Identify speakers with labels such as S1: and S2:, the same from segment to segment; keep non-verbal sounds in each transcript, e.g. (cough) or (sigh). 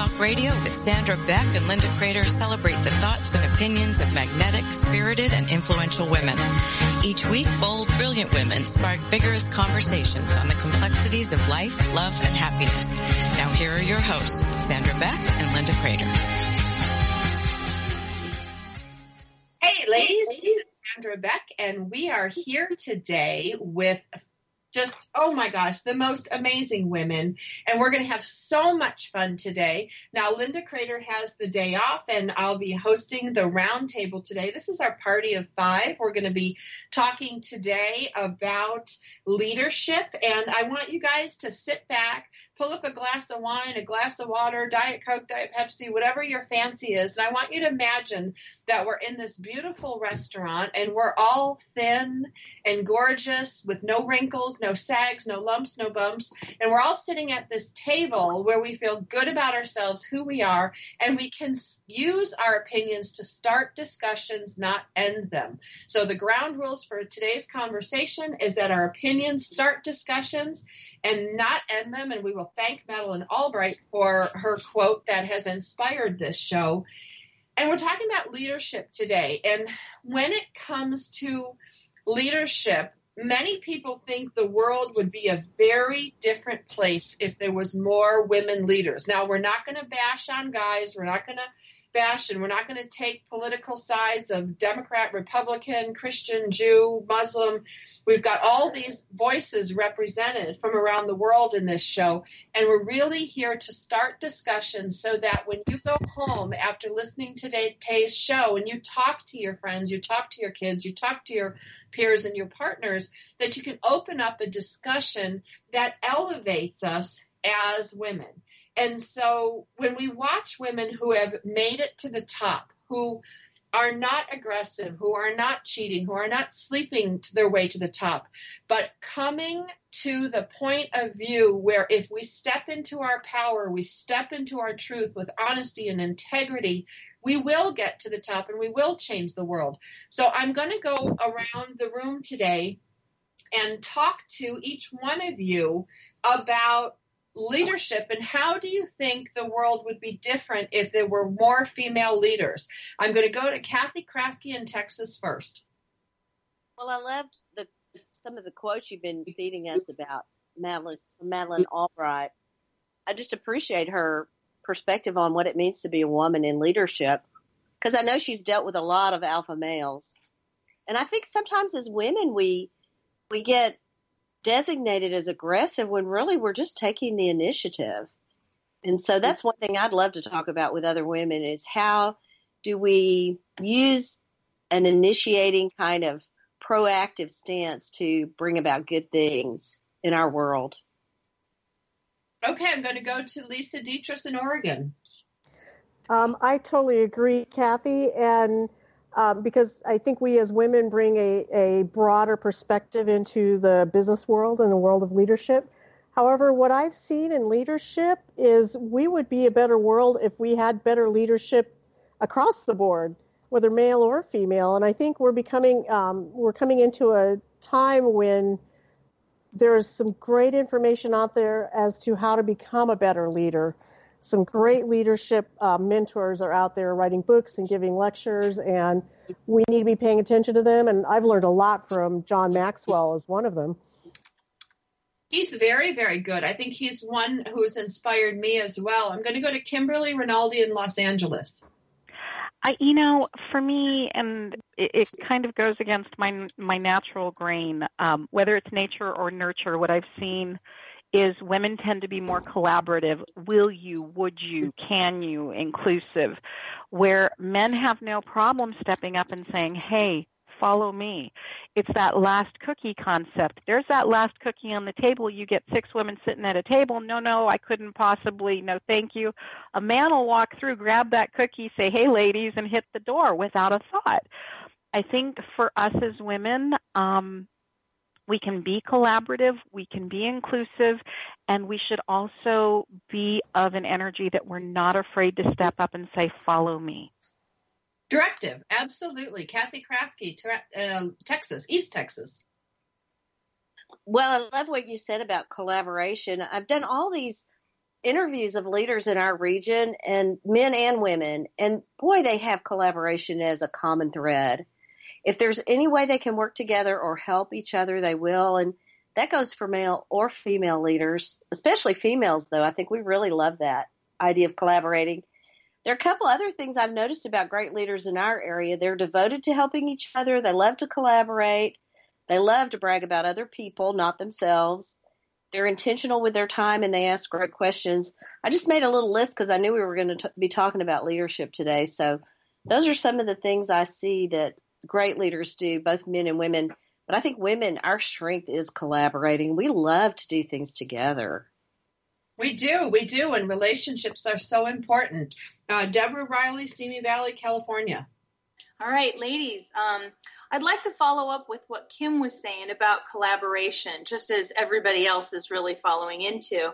S1: Talk Radio with Sandra Beck and Linda Crater celebrate the thoughts and opinions of magnetic, spirited, and influential women. Each week, bold, brilliant women spark vigorous conversations on the complexities of life, love, and happiness. Now here are your hosts, Sandra Beck and Linda Crater.
S2: Hey ladies, Sandra Beck and we are here today with just, oh my gosh, the most amazing women. And we're going to have so much fun today. Now, Linda Crater has the day off, and I'll be hosting the roundtable today. This is our party of five. We're going to be talking today about leadership. And I want you guys to sit back, pull up a glass of wine, a glass of water, Diet Coke, Diet Pepsi, whatever your fancy is. And I want you to imagine that we're in this beautiful restaurant and we're all thin and gorgeous with no wrinkles, no sags, no lumps, no bumps. And we're all sitting at this table where we feel good about ourselves, who we are, and we can use our opinions to start discussions, not end them. So the ground rules for today's conversation is that our opinions start discussions and not end them. And we will thank Madeleine Albright for her quote that has inspired this show. And we're talking about leadership today. And when it comes to leadership, many people think the world would be a very different place if there was more women leaders. Now, we're not going to bash on guys. We're not going to and we're not going to take political sides of Democrat, Republican, Christian, Jew, Muslim. We've got all these voices represented from around the world in this show. And we're really here to start discussions so that when you go home after listening to today's show and you talk to your friends, you talk to your kids, you talk to your peers and your partners, that you can open up a discussion that elevates us as women. And so when we watch women who have made it to the top, who are not aggressive, who are not cheating, who are not sleeping their way to the top, but coming to the point of view where if we step into our power, we step into our truth with honesty and integrity, we will get to the top and we will change the world. So I'm going to go around the room today and talk to each one of you about leadership and how do you think the world would be different if there were more female leaders? I'm going to go to Kathy Krafke in Texas first.
S3: Well, I loved the some of the quotes you've been feeding us about Madeline, Madeleine Albright. I just appreciate her perspective on what it means to be a woman in leadership because I know she's dealt with a lot of alpha males. And I think sometimes as women we we get designated as aggressive when really we're just taking the initiative. And so that's one thing I'd love to talk about with other women is how do we use an initiating kind of proactive stance to bring about good things in our world.
S2: Okay, I'm going to go to Lisa Dietrich in Oregon.
S4: Um, I totally agree, Kathy. And um, because I think we as women bring a, a broader perspective into the business world and the world of leadership. However, what I've seen in leadership is we would be a better world if we had better leadership across the board, whether male or female. And I think we're becoming um, we're coming into a time when there's some great information out there as to how to become a better leader some great leadership uh, mentors are out there writing books and giving lectures, and we need to be paying attention to them. And I've learned a lot from John Maxwell as one of them.
S2: He's very, very good. I think he's one who's inspired me as well. I'm going to go to Kimberly Rinaldi in Los Angeles.
S5: I, you know, for me, and it, it kind of goes against my my natural grain. Um, whether it's nature or nurture, what I've seen is women tend to be more collaborative. Will you, would you, can you, inclusive, where men have no problem stepping up and saying, hey, follow me. It's that last cookie concept. There's that last cookie on the table. You get six women sitting at a table. No, no, I couldn't possibly. No, thank you. A man will walk through, grab that cookie, say, hey, ladies, and hit the door without a thought. I think for us as women, um, we can be collaborative, we can be inclusive, and we should also be of an energy that we're not afraid to step up and say, follow me.
S2: Directive, absolutely. Kathy Krafke, um, Texas, East Texas.
S3: Well, I love what you said about collaboration. I've done all these interviews of leaders in our region and men and women, and boy, they have collaboration as a common thread. If there's any way they can work together or help each other, they will. And that goes for male or female leaders, especially females, though. I think we really love that idea of collaborating. There are a couple other things I've noticed about great leaders in our area. They're devoted to helping each other. They love to collaborate. They love to brag about other people, not themselves. They're intentional with their time and they ask great questions. I just made a little list because I knew we were going to be talking about leadership today. So those are some of the things I see that great leaders do, both men and women. But I think women, our strength is collaborating. We love to do things together.
S2: We do, we do, and relationships are so important. Uh, Deborah Riley, Simi Valley, California.
S6: All right, ladies. Um, I'd like to follow up with what Kim was saying about collaboration, just as everybody else is really following into.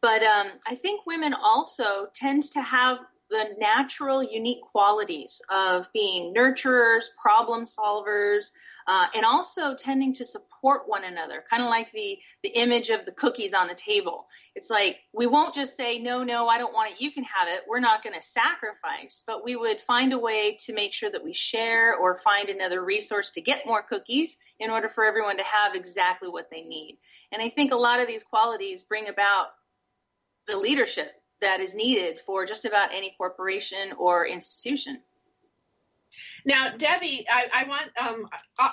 S6: But um, I think women also tend to have the natural, unique qualities of being nurturers, problem solvers, uh, and also tending to support one another. Kind of like the the image of the cookies on the table. It's like we won't just say no, no, I don't want it. You can have it. We're not going to sacrifice, but we would find a way to make sure that we share or find another resource to get more cookies in order for everyone to have exactly what they need. And I think a lot of these qualities bring about the leadership that is needed for just about any corporation or institution.
S2: Now, Debbie, I, I want um,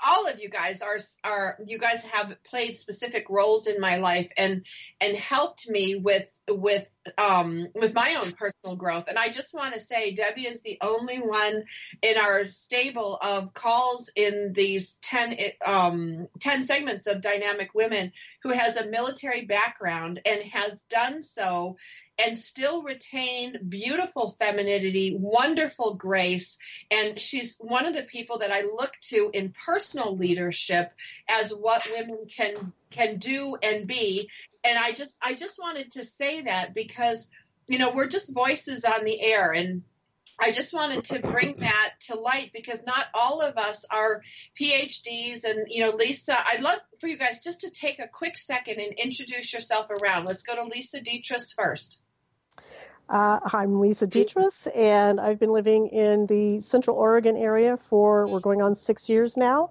S2: all of you guys are are you guys have played specific roles in my life and and helped me with with um, with my own personal growth. And I just want to say, Debbie is the only one in our stable of calls in these 10, um, 10 segments of Dynamic Women who has a military background and has done so and still retain beautiful femininity, wonderful grace. And she's one of the people that I look to in personal leadership as what women can can do and be and I just I just wanted to say that because you know we're just voices on the air and I just wanted to bring that to light because not all of us are PhDs. And, you know, Lisa, I'd love for you guys just to take a quick second and introduce yourself around. Let's go to Lisa Dietrich first.
S4: Uh, I'm Lisa Dietrich, and I've been living in the Central Oregon area for, we're going on six years now.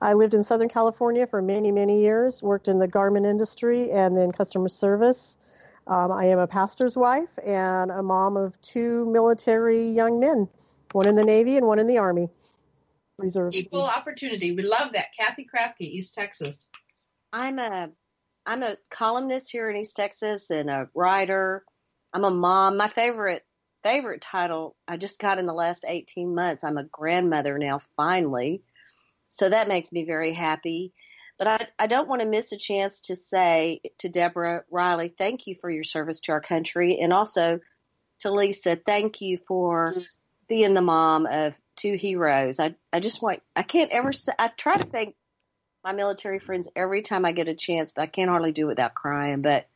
S4: I lived in Southern California for many, many years, worked in the garment industry and then customer service. Um, I am a pastor's wife and a mom of two military young men, one in the Navy and one in the Army.
S2: Reserve. Equal opportunity. We love that. Kathy Krafke, East Texas.
S3: I'm a I'm a columnist here in East Texas and a writer. I'm a mom. My favorite favorite title I just got in the last 18 months. I'm a grandmother now finally. So that makes me very happy. But I, I don't want to miss a chance to say to Deborah Riley, thank you for your service to our country. And also to Lisa, thank you for being the mom of two heroes. I, I just want, I can't ever say, I try to thank my military friends every time I get a chance, but I can't hardly do it without crying. But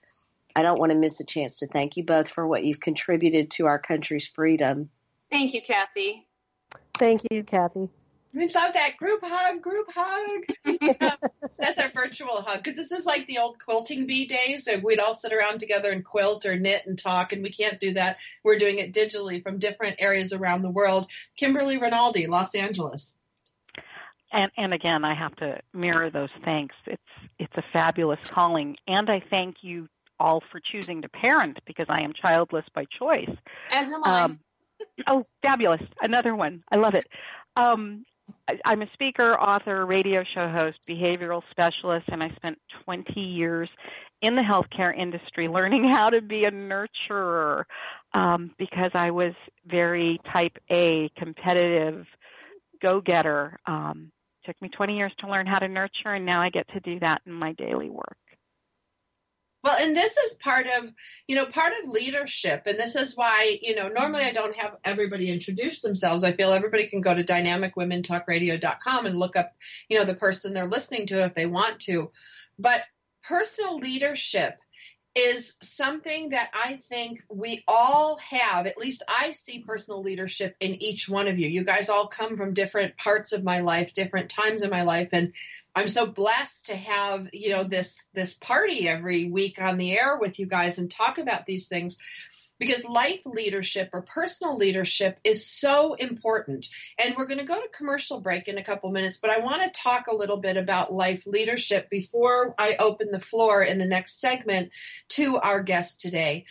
S3: I don't want to miss a chance to thank you both for what you've contributed to our country's freedom.
S6: Thank you, Kathy.
S4: Thank you, Kathy.
S2: We love that group hug, group hug. (laughs) That's our virtual hug because this is like the old quilting bee days. So we'd all sit around together and quilt or knit and talk, and we can't do that. We're doing it digitally from different areas around the world. Kimberly Rinaldi, Los Angeles.
S5: And, and again, I have to mirror those thanks. It's it's a fabulous calling, and I thank you all for choosing to parent because I am childless by choice.
S6: As am I. Um,
S5: oh, fabulous! Another one. I love it. Um, I'm a speaker, author, radio show host, behavioral specialist, and I spent 20 years in the healthcare industry learning (laughs) how to be a nurturer um, because I was very type A, competitive, go getter. Um, took me 20 years to learn how to nurture, and now I get to do that in my daily work.
S2: Well, and this is part of, you know, part of leadership. And this is why, you know, normally I don't have everybody introduce themselves. I feel everybody can go to dynamicwomentalkradio.com and look up, you know, the person they're listening to if they want to. But personal leadership is something that I think we all have. At least I see personal leadership in each one of you. You guys all come from different parts of my life, different times in my life. And I'm so blessed to have, you know, this this party every week on the air with you guys and talk about these things because life leadership or personal leadership is so important. And we're going to go to commercial break in a couple minutes, but I want to talk a little bit about life leadership before I open the floor in the next segment to our guest today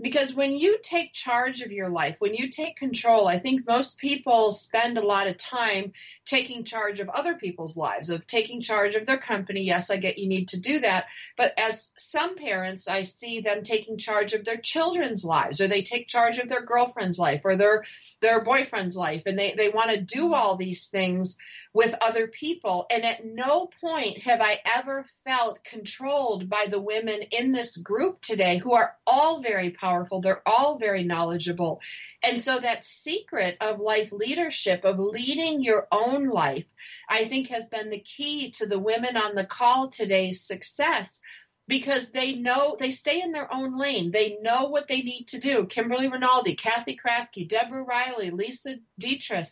S2: because when you take charge of your life, when you take control, I think most people spend a lot of time taking charge of other people's lives, of taking charge of their company. Yes, I get you need to do that. But as some parents, I see them taking charge of their children's lives, or they take charge of their girlfriend's life or their their boyfriend's life, and they, they want to do all these things with other people. And at no point have I ever felt controlled by the women in this group today who are all very powerful. They're all very knowledgeable. And so that secret of life leadership, of leading your own life, I think has been the key to the women on the call today's success because they know they stay in their own lane. They know what they need to do. Kimberly Rinaldi, Kathy Krafke, Deborah Riley, Lisa Dietrich,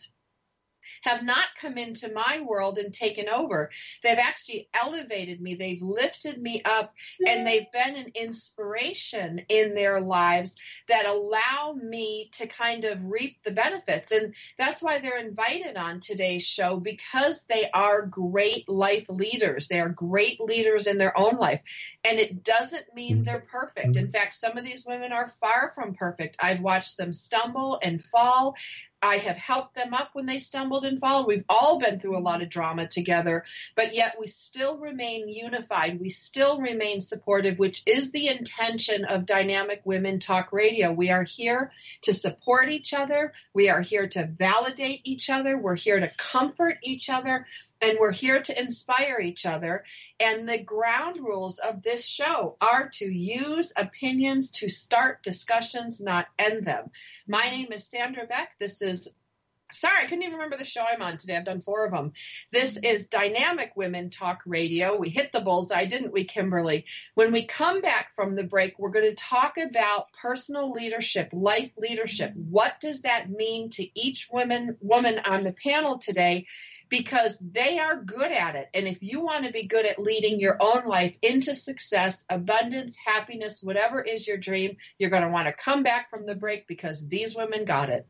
S2: have not come into my world and taken over. They've actually elevated me, they've lifted me up, and they've been an inspiration in their lives that allow me to kind of reap the benefits. And that's why they're invited on today's show because they are great life leaders. They are great leaders in their own life. And it doesn't mean they're perfect. In fact, some of these women are far from perfect. I've watched them stumble and fall. I have helped them up when they stumbled and fall. We've all been through a lot of drama together, but yet we still remain unified. We still remain supportive, which is the intention of Dynamic Women Talk Radio. We are here to support each other. We are here to validate each other. We're here to comfort each other and we're here to inspire each other. And the ground rules of this show are to use opinions to start discussions, not end them. My name is Sandra Beck. This is Sorry, I couldn't even remember the show I'm on today. I've done four of them. This mm-hmm. is Dynamic Women Talk Radio. We hit the bullseye, didn't we, Kimberly? When we come back from the break, we're going to talk about personal leadership, life leadership. Mm-hmm. What does that mean to each woman woman on the panel today? Because they are good at it. And if you want to be good at leading your own life into success, abundance, happiness, whatever is your dream, you're going to want to come back from the break because these women got it.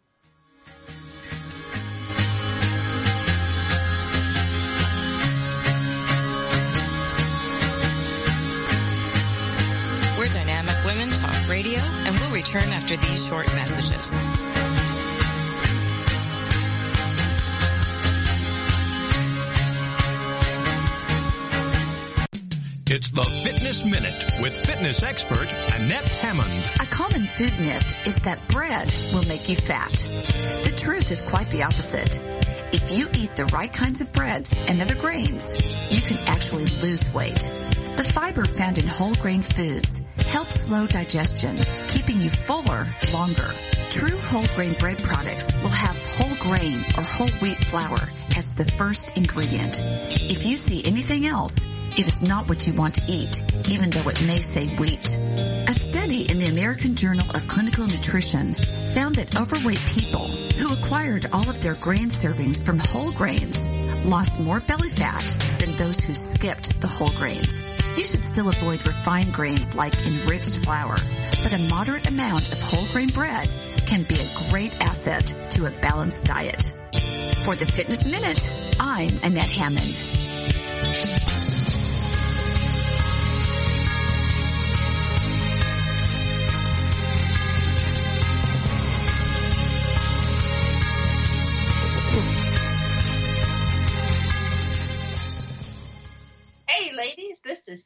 S1: Radio, and we'll return after these short messages.
S7: It's the Fitness Minute with fitness expert Annette Hammond.
S8: A common food myth is that bread will make you fat. The truth is quite the opposite. If you eat the right kinds of breads and other grains, you can actually lose weight. The fiber found in whole grain foods helps slow digestion, keeping you fuller longer. True whole grain bread products will have whole grain or whole wheat flour as the first ingredient. If you see anything else, it is not what you want to eat, even though it may say wheat. A study in the American Journal of Clinical Nutrition found that overweight people who acquired all of their grain servings from whole grains lost more belly fat than those who skipped the whole grains. You should still avoid refined grains like enriched flour, but a moderate amount of whole grain bread can be a great asset to a balanced diet. For the Fitness Minute, I'm Annette Hammond.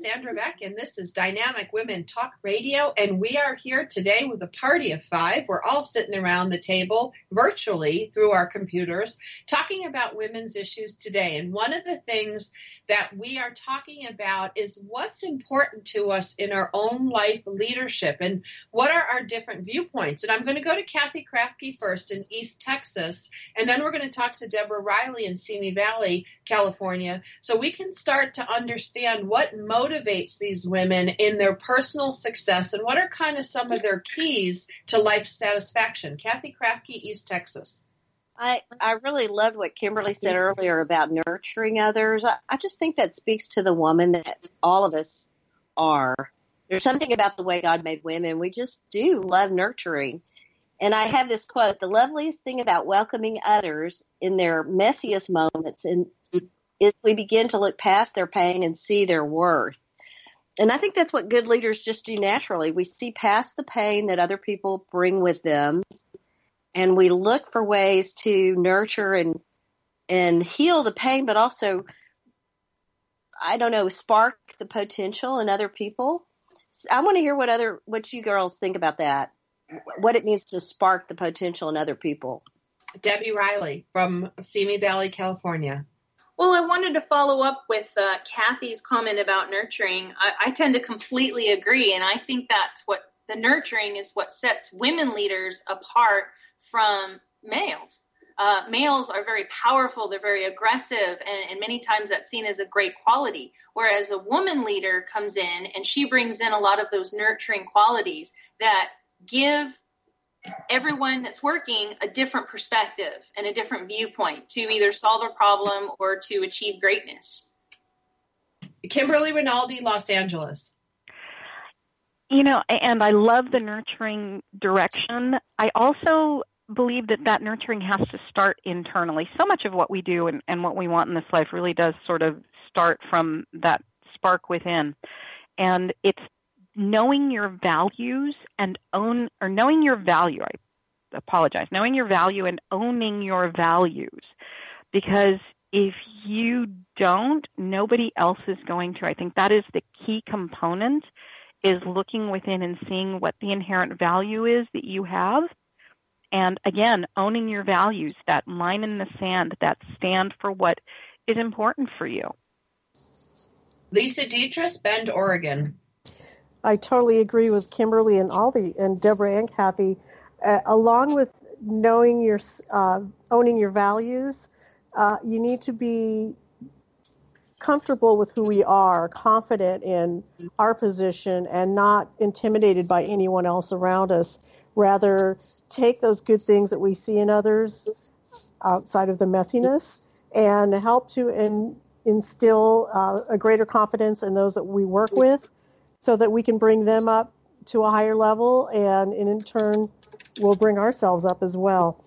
S2: Sandra Beck, and this is Dynamic Women Talk Radio. And we are here today with a party of five. We're all sitting around the table virtually through our computers talking about women's issues today. And one of the things that we are talking about is what's important to us in our own life leadership and what are our different viewpoints. And I'm going to go to Kathy Krafke first in East Texas, and then we're going to talk to Deborah Riley in Simi Valley, California, so we can start to understand what motivates these women in their personal success and what are kind of some of their keys to life satisfaction. Kathy Krafke, East Texas.
S3: I, I really loved what Kimberly said earlier about nurturing others. I, I just think that speaks to the woman that all of us are. There's something about the way God made women. We just do love nurturing. And I have this quote, the loveliest thing about welcoming others in their messiest moments and is we begin to look past their pain and see their worth. And I think that's what good leaders just do naturally. We see past the pain that other people bring with them and we look for ways to nurture and and heal the pain but also I don't know, spark the potential in other people. I want to hear what other what you girls think about that. What it means to spark the potential in other people.
S2: Debbie Riley from Simi Valley, California.
S6: Well, I wanted to follow up with uh, Kathy's comment about nurturing. I, I tend to completely agree, and I think that's what the nurturing is what sets women leaders apart from males. Uh, males are very powerful, they're very aggressive, and, and, many times that's seen as a great quality. Whereas a woman leader comes in and she brings in a lot of those nurturing qualities that give everyone that's working a different perspective and a different viewpoint to either solve a problem or to achieve greatness.
S2: Kimberly Rinaldi, Los Angeles.
S5: You know, and I love the nurturing direction. I also believe that that nurturing has to start internally. So much of what we do and, and what we want in this life really does sort of start from that spark within. And it's knowing your values and own, or knowing your value. I apologize. Knowing your value and owning your values. Because if you don't, nobody else is going to. I think that is the key component is looking within and seeing what the inherent value is that you have and again, owning your values, that line in the sand, that stand for what is important for you.
S2: Lisa Dietrich, Bend, Oregon.
S4: I totally agree with Kimberly Rinaldi and Deborah and Kathy. Uh, along with knowing your, uh, owning your values, uh, you need to be comfortable with who we are, confident in our position, and not intimidated by anyone else around us. Rather, take those good things that we see in others outside of the messiness and help to in, instill uh, a greater confidence in those that we work with so that we can bring them up to a higher level and in turn we'll bring ourselves up as well.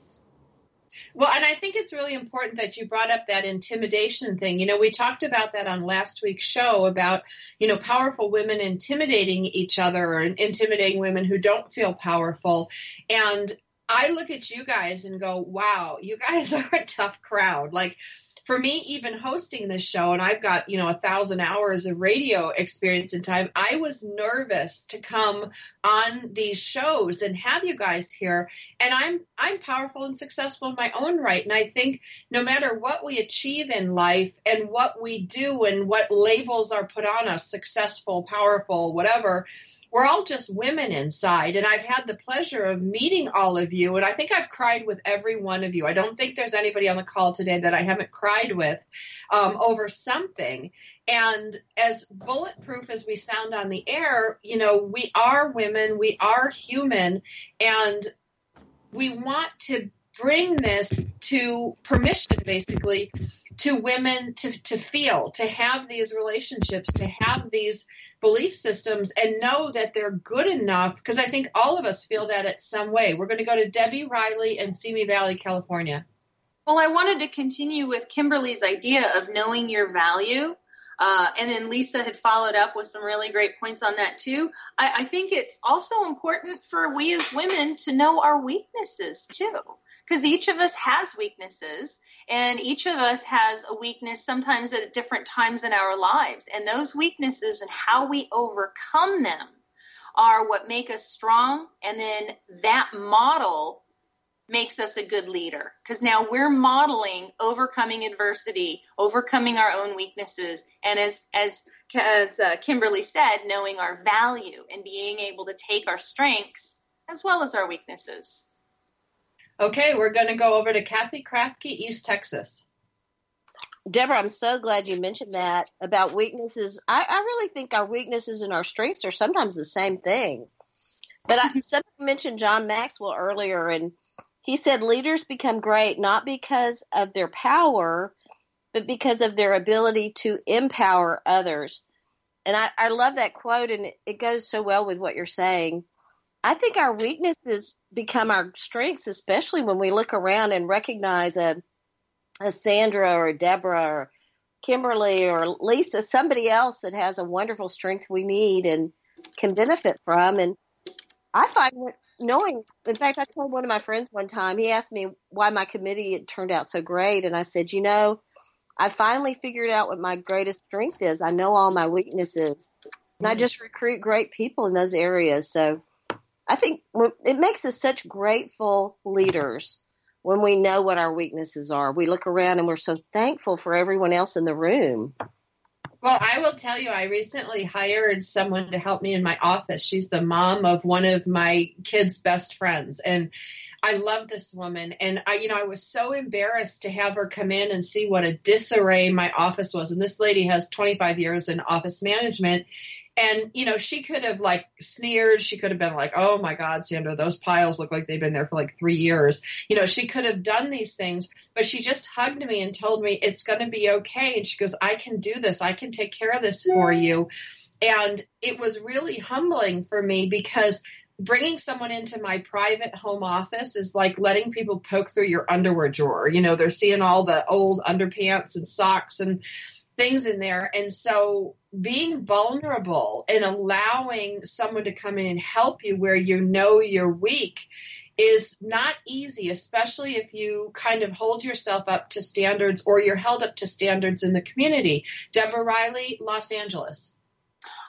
S2: Well, and I think it's really important that you brought up that intimidation thing. You know, we talked about that on last week's show about, you know, powerful women intimidating each other or intimidating women who don't feel powerful. And I look at you guys and go, wow, you guys (laughs) are a tough crowd. Like, for me, even hosting this show, and I've got, you know, a thousand hours of radio experience and time, I was nervous to come on these shows and have you guys here. And I'm, I'm powerful and successful in my own right. And I think no matter what we achieve in life and what we do and what labels are put on us, successful, powerful, whatever, we're all just women inside. And I've had the pleasure of meeting all of you. And I think I've cried with every one of you. I don't think there's anybody on the call today that I haven't cried with um, over something. And as bulletproof as we sound on the air, you know, we are women, we are human, and we want to bring this to permission basically to women to, to feel, to have these relationships, to have these belief systems and know that they're good enough. Because I think all of us feel that at some way. We're going to go to Debbie Riley in Simi Valley, California.
S6: Well, I wanted to continue with Kimberly's idea of knowing your value. Uh, and then Lisa had followed up with some really great points on that too. I, I think it's also important for we as women to know our weaknesses too because each of us has weaknesses and each of us has a weakness sometimes at different times in our lives. And those weaknesses and how we overcome them are what make us strong. And then that model makes us a good leader. Because now we're modeling overcoming adversity overcoming our own weaknesses. And as as as uh, kimberly said knowing our value and being able to take our strengths as well as our weaknesses
S2: Okay, we're going to go over to Kathy Krafke, East Texas.
S3: Deborah, I'm so glad you mentioned that about weaknesses. I, I really think our weaknesses and our strengths are sometimes the same thing. But I, mm-hmm. somebody mentioned John Maxwell earlier, and He said leaders become great not because of their power, but because of their ability to empower others. And I, I love that quote, and it, it goes so well with what you're saying. I think our weaknesses become our strengths, especially when we look around and recognize a, a Sandra or a Deborah or Kimberly or Lisa, somebody else that has a wonderful strength we need and can benefit from. And I find knowing, in fact, I told one of my friends one time, he asked me why my committee had turned out so great. And I said, you know, I finally figured out what my greatest strength is. I know all my weaknesses and I mm-hmm. just recruit great people in those areas. So I think it makes us such grateful leaders when we know what our weaknesses are. We look around and we're so thankful for everyone else in the room.
S2: Well, I will tell you, I recently hired someone to help me in my office. She's the mom of one of my kids' best friends. And I love this woman. And I, you know, I was so embarrassed to have her come in and see what a disarray my office was. And this lady has 25 years in office management. And, you know, she could have like sneered. She could have been like, oh my God, Sandra, those piles look like they've been there for like three years. You know, she could have done these things, but she just hugged me and told me it's going to be okay. And she goes, I can do this. I can take care of this for you. And it was really humbling for me because bringing someone into my private home office is like letting people poke through your underwear drawer. You know, they're seeing all the old underpants and socks and things in there. And so being vulnerable and allowing someone to come in and help you where you know you're weak is not easy, especially if you kind of hold yourself up to standards or you're held up to standards in the community. Deborah Riley, Los Angeles.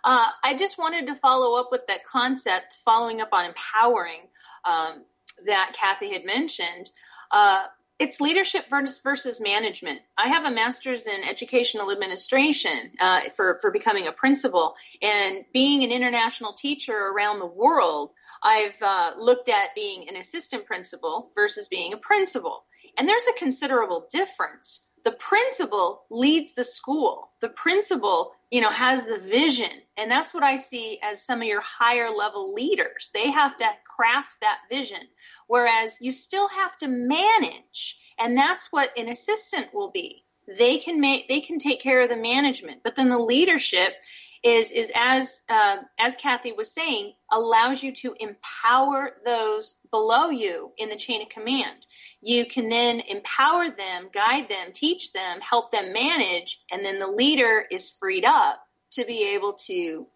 S6: Uh, I just wanted to follow up with that concept, following up on empowering um, that Kathy had mentioned. Uh, it's leadership versus, management. I have a master's in educational administration uh, for, for becoming a principal. And being an international teacher around the world, I've uh, looked at being an assistant principal versus being a principal. And there's a considerable difference. The principal leads the school. The principal, you know, has the vision. And that's what I see as some of your higher level leaders. They have to craft that vision. Whereas you still have to manage. And that's what an assistant will be. They can make, they can take care of the management, but then the leadership is is as uh, as Kathy was saying, allows you to empower those below you in the chain of command. You can then empower them, guide them, teach them, help them manage, and then the leader is freed up to be able to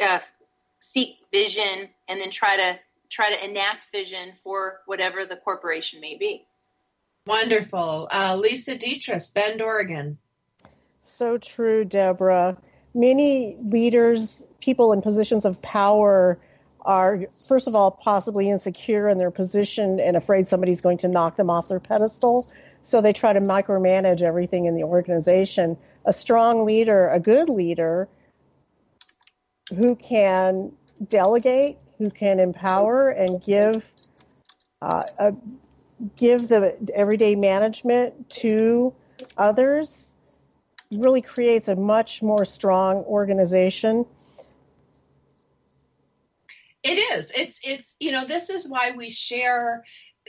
S6: uh, seek vision and then try to try to enact vision for whatever the corporation may be.
S2: Wonderful, uh, Lisa Dietrich, Bend, Oregon.
S4: So true, Deborah many leaders, people in positions of power, are first of all possibly insecure in their position and afraid somebody's going to knock them off their pedestal. So they try to micromanage everything in the organization. A strong leader, a good leader, who can delegate, who can empower and give uh, a, give the everyday management to others really creates a much more strong organization.
S2: It is. It's it's you know this is why we share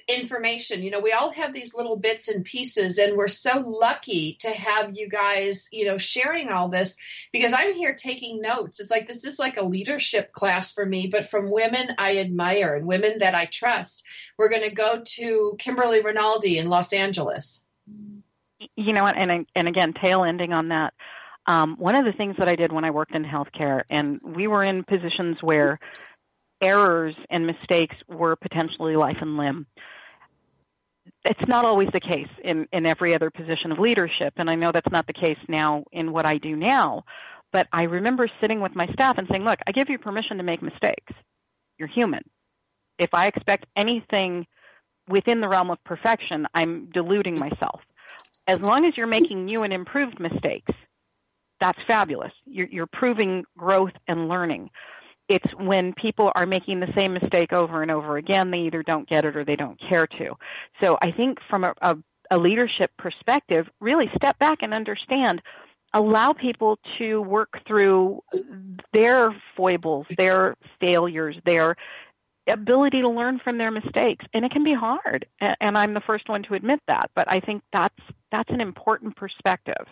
S2: information. You know, we all have these little bits and pieces, and we're so lucky to have you guys, you know, sharing all this because I'm here taking notes. It's like this is like a leadership class for me, but from women I admire and women that I trust. We're going to go to Kimberly Rinaldi in Los Angeles
S5: you know, what, and and again, tail ending on that. Um, one of the things that I did when I worked in healthcare, and we were in positions where errors and mistakes were potentially life and limb. It's not always the case in, in every other position of leadership, and I know that's not the case now in what I do now. But I remember sitting with my staff and saying, "Look, I give you permission to make mistakes. You're human. If I expect anything within the realm of perfection, I'm deluding myself as long as you're making new and improved mistakes, that's fabulous. You're, you're proving growth and learning. It's when people are making the same mistake over and over again, they either don't get it or they don't care to. So I think from a, a, a leadership perspective, really step back and understand allow people to work through their foibles, their failures, their ability to learn from their mistakes and it can be hard and i'm the first one to admit that but i think that's that's an important perspective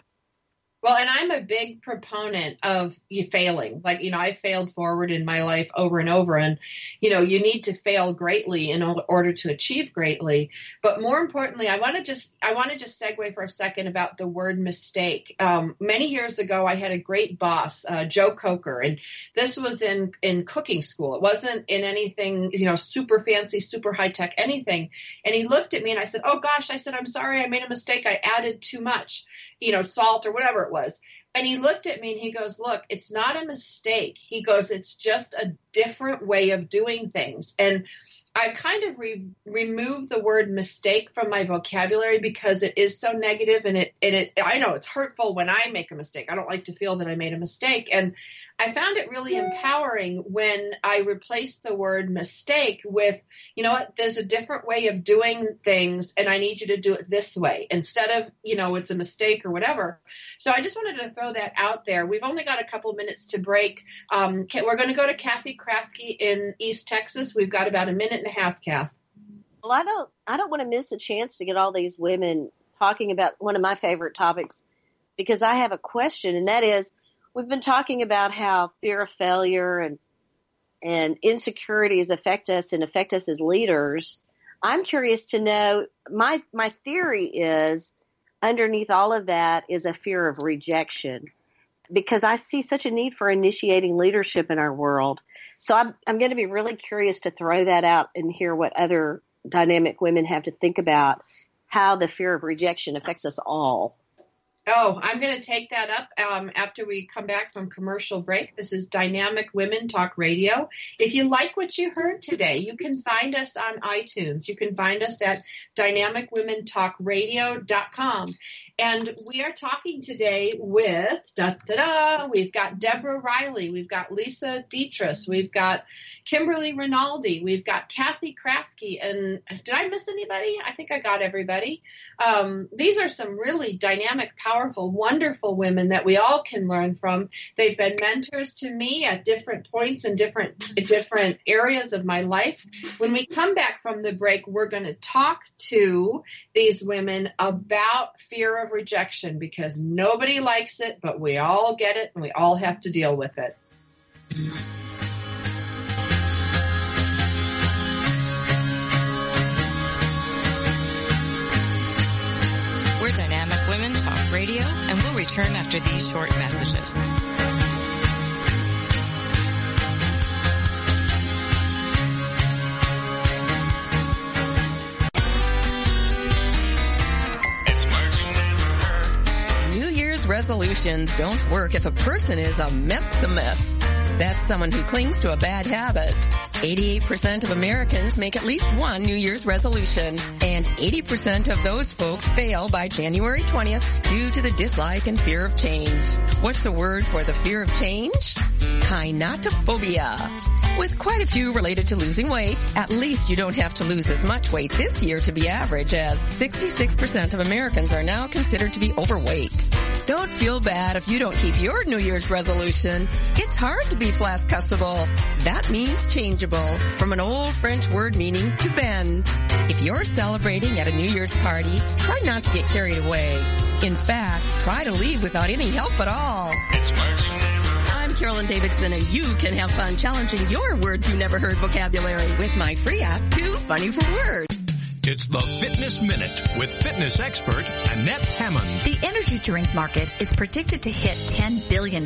S2: well, and I'm a big proponent of you failing. Like, you know, I failed forward in my life over and over. And, you know, you need to fail greatly in order to achieve greatly. But more importantly, I want to just, I want to just segue for a second about the word mistake. Um, many years ago, I had a great boss, uh, Joe Coker, and this was in, in cooking school. It wasn't in anything, you know, super fancy, super high tech, anything. And he looked at me and I said, Oh gosh, I said, I'm sorry. I made a mistake. I added too much, you know, salt or whatever was. And he looked at me and he goes, Look, it's not a mistake. He goes, It's just a different way of doing things. And I kind of re- removed the word mistake from my vocabulary because it is so negative and it, and it, I know it's hurtful when I make a mistake. I don't like to feel that I made a mistake. And I found it really empowering when I replaced the word mistake with, you know what, there's a different way of doing things and I need you to do it this way instead of, you know, it's a mistake or whatever. So I just wanted to throw that out there. We've only got a couple minutes to break. Um, we're going to go to Kathy Krafke in East Texas. We've got about a minute and a half, Kath.
S3: Well, I don't, I don't want to miss a chance to get all these women talking about one of my favorite topics because I have a question and that is, we've been talking about how fear of failure and and insecurities affect us and affect us as leaders. I'm curious to know my my theory is underneath all of that is a fear of rejection because I see such a need for initiating leadership in our world. So I'm I'm going to be really curious to throw that out and hear what other dynamic women have to think about how the fear of rejection affects us all.
S2: Oh, I'm going to take that up um, after we come back from commercial break. This is Dynamic Women Talk Radio. If you like what you heard today, you can find us on iTunes. You can find us at dynamicwomentalkradio.com. And we are talking today with, da da da, we've got Deborah Riley, we've got Lisa Dietrich, we've got Kimberly Rinaldi, we've got Kathy Krafke, and did I miss anybody? I think I got everybody. Um, these are some really dynamic, powerful, wonderful women that we all can learn from. They've been mentors to me at different points in different different areas of my life. When we come back from the break, we're going to talk to these women about fear of rejection because nobody likes it, but we all get it and we all have to deal with it.
S1: We're Dynamic Women Talk Radio, and we'll return after these short messages.
S9: Resolutions don't work if a person is a mess. That's someone who clings to a bad habit. 88% of Americans make at least one New Year's resolution, and 80% of those folks fail by January 20th due to the dislike and fear of change. What's the word for the fear of change? Kinetophobia. With quite a few related to losing weight, at least you don't have to lose as much weight this year to be average as 66% of Americans are now considered to be overweight. Don't feel bad if you don't keep your New Year's resolution. It's hard to be flascussable. That means changeable from an old French word meaning to bend. If you're celebrating at a New Year's party, try not to get carried away. In fact, try to leave without any help at all. It's I'm Carolyn Davidson and you can have fun challenging your words you never heard vocabulary with my free app, Too Funny for Words.
S7: It's the Fitness Minute with fitness expert Annette Hammond.
S8: The energy drink market is predicted to hit $10 billion.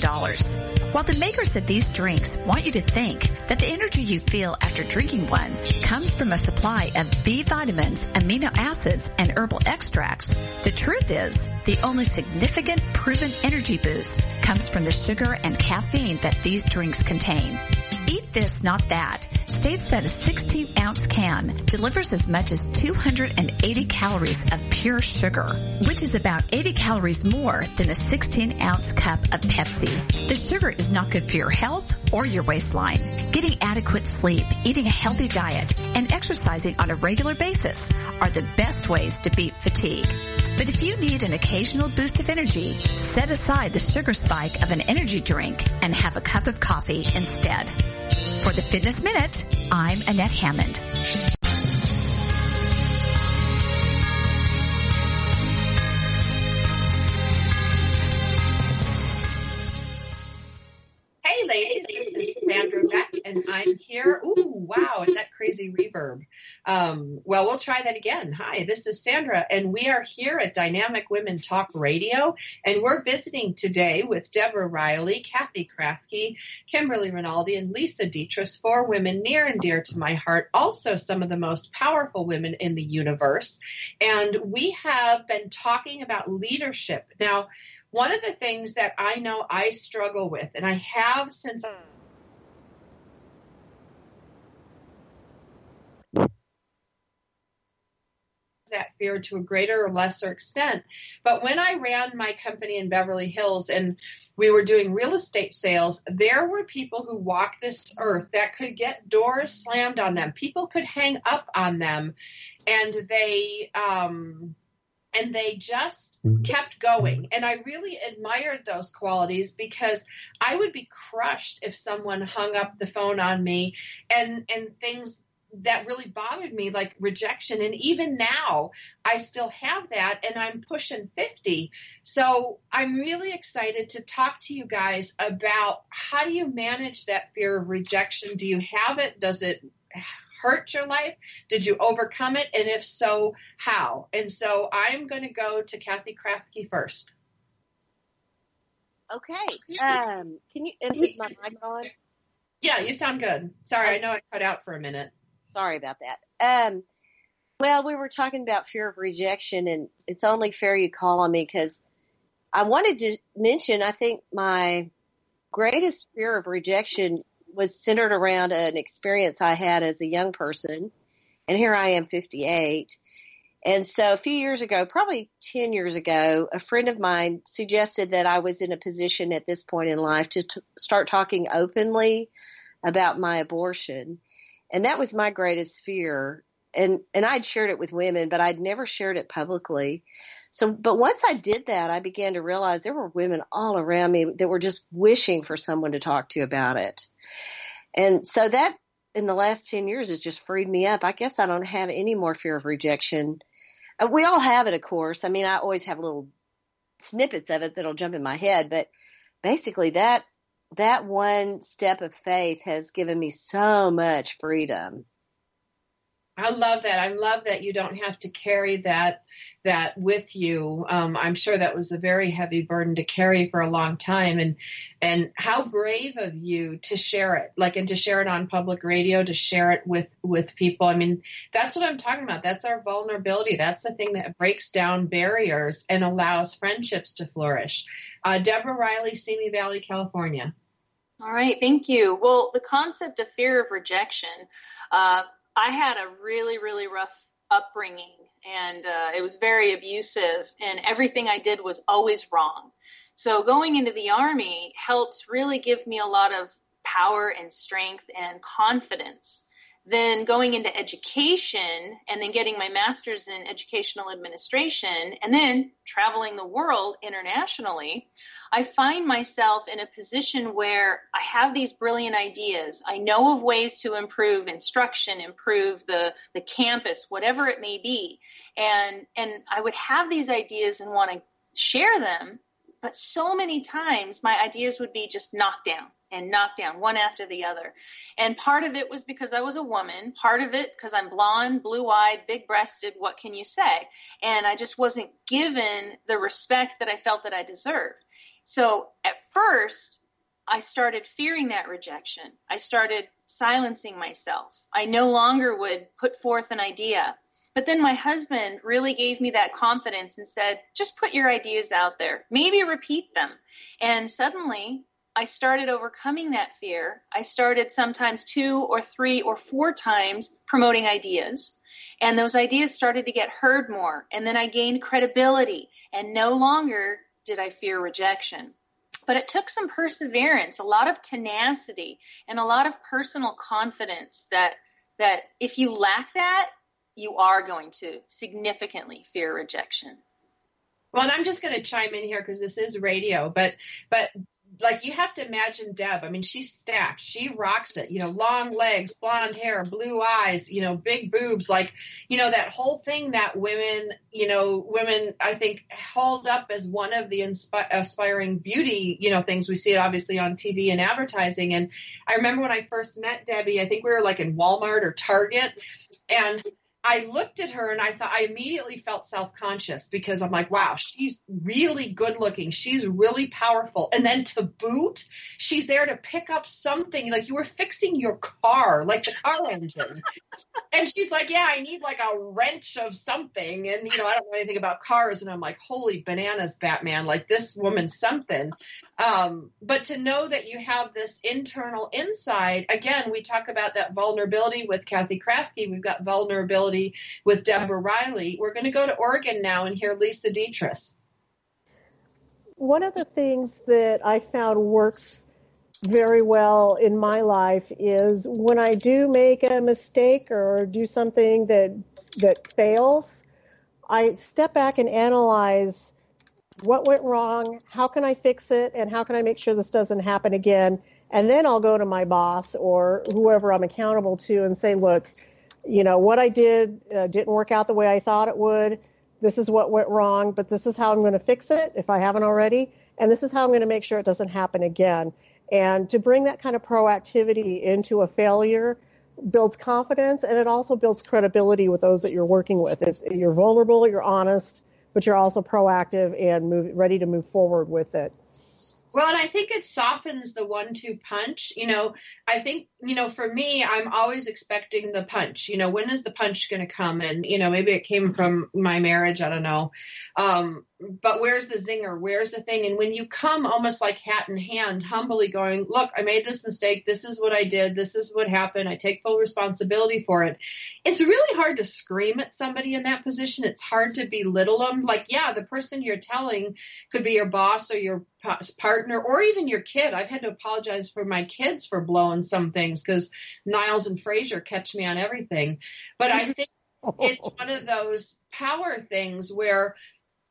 S8: While the makers of these drinks want you to think that the energy you feel after drinking one comes from a supply of B vitamins, amino acids, and herbal extracts, the truth is the only significant proven energy boost comes from the sugar and caffeine that these drinks contain. Eat this, not that states that a 16 ounce can delivers as much as 280 calories of pure sugar, which is about 80 calories more than a 16 ounce cup of Pepsi. The sugar is not good for your health or your waistline. Getting adequate sleep, eating a healthy diet, and exercising on a regular basis are the best ways to beat fatigue. But if you need an occasional boost of energy, set aside the sugar spike of an energy drink and have a cup of coffee instead. For the Fitness Minute, I'm Annette Hammond.
S2: Hey, ladies, this is Sandra Beck, and I'm here. Ooh, wow, is that crazy reverb? Um, well, we'll try that again. Hi, this is Sandra, and we are here at Dynamic Women Talk Radio, and we're visiting today with Deborah Riley, Kathy Krafke, Kimberly Rinaldi, and Lisa Dietrich, four women near and dear to my heart, also some of the most powerful women in the universe. And we have been talking about leadership. Now, one of the things that I know I struggle with, and I have since that fear to a greater or lesser extent. But when I ran my company in Beverly Hills and we were doing real estate sales, there were people who walked this earth that could get doors slammed on them. People could hang up on them and they, um, and they just kept going. And I really admired those qualities because I would be crushed if someone hung up the phone on me and and things that really bothered me like rejection and even now I still have that and I'm pushing 50. So I'm really excited to talk to you guys about how do you manage that fear of rejection? Do you have it? Does it hurt your life? Did you overcome it? And if so, how? And so I'm going to go to Kathy Krafke first.
S3: Okay. Um, can you, is my mic on?
S2: Yeah, you sound good. Sorry, I know I cut out for a minute.
S3: Sorry about that. Um, well, we were talking about fear of rejection, and it's only fair you call on me because I wanted to mention, I think my greatest fear of rejection was centered around an experience I had as a young person. And here I am, 58. And so a few years ago, probably 10 years ago, a friend of mine suggested that I was in a position at this point in life to t- start talking openly about my abortion. And that was my greatest fear. And, and I'd shared it with women, but I'd never shared it publicly. So, but once I did that, I began to realize there were women all around me that were just wishing for someone to talk to about it. And so that in the last 10 years has just freed me up. I guess I don't have any more fear of rejection. Uh, we all have it, of course. I mean, I always have little snippets of it that'll jump in my head, but basically that that one step of faith has given me so much freedom.
S2: I love that. I love that you don't have to carry that that with you. Um, I'm sure that was a very heavy burden to carry for a long time, and and how brave of you to share it, like and to share it on public radio, to share it with with people. I mean, that's what I'm talking about. That's our vulnerability. That's the thing that breaks down barriers and allows friendships to flourish. Uh, Deborah Riley, Simi Valley, California.
S6: All right, thank you. Well, the concept of fear of rejection. Uh, I had a really, really rough upbringing and uh, it was very abusive, and everything I did was always wrong. So going into the Army helped really give me a lot of power and strength and confidence then going into education and then getting my master's in educational administration and then traveling the world internationally, I find myself in a position where I have these brilliant ideas. I know of ways to improve instruction, improve the, the campus, whatever it may be. And, and I would have these ideas and want to share them, but so many times my ideas would be just knocked down and knocked down one after the other. And part of it was because I was a woman, part of it because I'm blonde, blue eyed, big breasted, what can you say? And I just wasn't given the respect that I felt that I deserved. So at first, I started fearing that rejection. I started silencing myself. I no longer would put forth an idea. But then my husband really gave me that confidence and said, just put your ideas out there, maybe repeat them. And suddenly I started overcoming that fear. I started sometimes two or three or four times promoting ideas. And those ideas started to get heard more. And then I gained credibility. And no longer did I fear rejection. But it took some perseverance, a lot of tenacity, and a lot of personal confidence that, that if you lack that, you are going to significantly fear rejection.
S2: Well, and I'm just going to chime in here because this is radio, but but like you have to imagine Deb. I mean, she's stacked. She rocks it. You know, long legs, blonde hair, blue eyes. You know, big boobs. Like, you know, that whole thing that women, you know, women I think hold up as one of the inspi- aspiring beauty, you know, things we see it obviously on TV and advertising. And I remember when I first met Debbie, I think we were like in Walmart or Target, and I looked at her and I thought I immediately felt self conscious because I'm like, wow, she's really good looking. She's really powerful. And then to boot, she's there to pick up something like you were fixing your car, like the car (laughs) engine. and she's like, yeah, I need like a wrench of something. And, you know, I don't know anything about cars. And I'm like, holy bananas, Batman, like this woman's something. Um, but to know that you have this internal insight, again, we talk about that vulnerability with Kathy Krafke. We've got vulnerability with Deborah Riley. We're going to go to Oregon now and hear Lisa Dietrich.
S4: One of the things that I found works very well in my life is when I do make a mistake or do something that that fails, I step back and analyze what went wrong, how can I fix it, and how can I make sure this doesn't happen again. And then I'll go to my boss or whoever I'm accountable to and say, look, you know, what I did uh, didn't work out the way I thought it would. This is what went wrong, but this is how I'm going to fix it if I haven't already. And this is how I'm going to make sure it doesn't happen again. And to bring that kind of proactivity into a failure builds confidence and it also builds credibility with those that you're working with. It's, you're vulnerable, you're honest, but you're also proactive and move, ready to move forward with it.
S2: Well, and I think it softens the one two punch. You know, I think, you know, for me, I'm always expecting the punch. You know, when is the punch going to come? And, you know, maybe it came from my marriage. I don't know. Um, but where's the zinger? Where's the thing? And when you come almost like hat in hand, humbly going, look, I made this mistake. This is what I did. This is what happened. I take full responsibility for it. It's really hard to scream at somebody in that position. It's hard to belittle them. Like, yeah, the person you're telling could be your boss or your partner or even your kid. I've had to apologize for my kids for blowing some things because Niles and Fraser catch me on everything. But I (laughs) think it's one of those power things where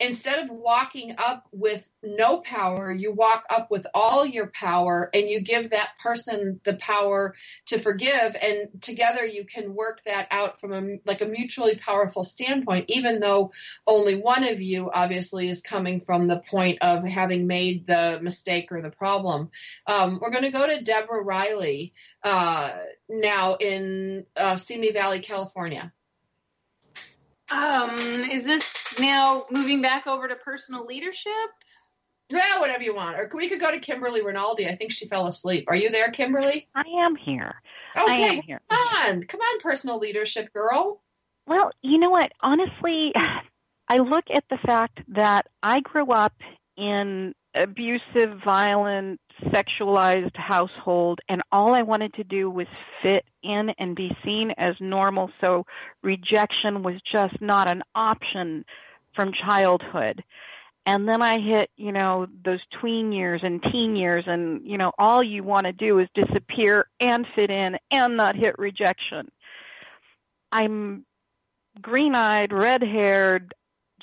S2: instead of walking up with no power, you walk up with all your power and you give that person the power to forgive. And together you can work that out from a, like a mutually powerful standpoint, even though only one of you obviously is coming from the point of having made the mistake or the problem. Um, we're going to go to Deborah Riley uh, now in uh, Simi Valley, California.
S6: Um, is this now moving back over to personal leadership?
S2: Yeah, whatever you want. Or we could go to Kimberly Rinaldi. I think she fell asleep. Are you there, Kimberly?
S5: I am here.
S2: Okay,
S5: I am here.
S2: come on. Come on, personal leadership girl.
S5: Well, you know what? Honestly, (sighs) I look at the fact that I grew up in abusive, violent, sexualized household, and all I wanted to do was fit in and be seen as normal. So rejection was just not an option from childhood. And then I hit, you know, those tween years and teen years, and, you know, all you want to do is disappear and fit in and not hit rejection. I'm green eyed, red haired,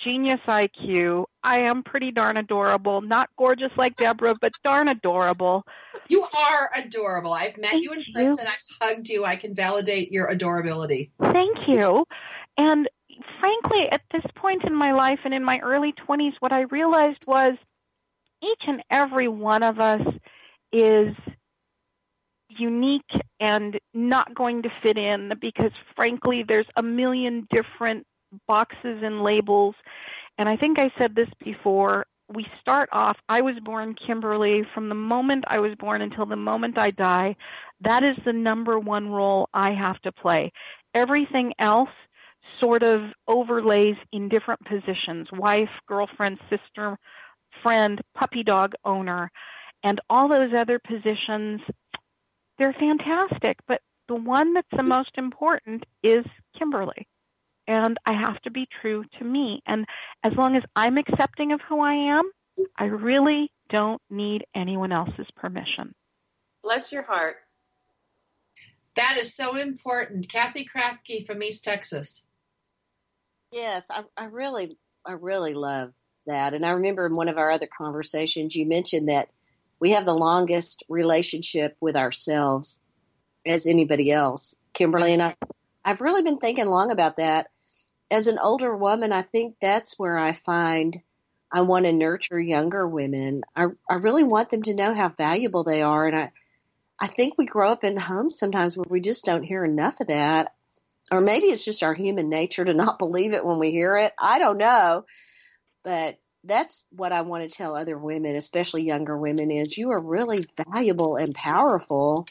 S5: genius IQ. I am pretty darn adorable. Not gorgeous like Deborah, but darn adorable.
S2: You are adorable. I've met
S5: Thank
S2: you in
S5: you.
S2: person. I've hugged you. I can validate your adorability.
S5: Thank you. And frankly, at this point in my life and in my early 20s, what I realized was each and every one of us is unique and not going to fit in because frankly there's a million different boxes and labels. And I think I said this before we start off I was born Kimberly from the moment I was born until the moment I die. That is the number one role I have to play. Everything else sort of overlays in different positions wife girlfriend sister friend puppy dog owner. And all those other positions they're fantastic, but the one that's the most important is Kimberly. And I have to be true to me. And as long as I'm accepting of who I am, I really don't need anyone else's permission.
S6: Bless your heart.
S2: That is so important. Kathy Krafke from East Texas.
S3: Yes, I, I really, I really love that. And I remember in one of our other conversations, you mentioned that we have the longest relationship with ourselves as anybody else. Kimberly and I, I've really been thinking long about that. As an older woman, I think that's where I find I want to nurture younger women. I, I really want them to know how valuable they are. And I, I think we grow up in homes sometimes where we just don't hear enough of that. Or maybe it's just our human nature to (laughs) not believe it when we hear it. I don't know. But that's what I want to tell other women, especially younger women, is you are really valuable and powerful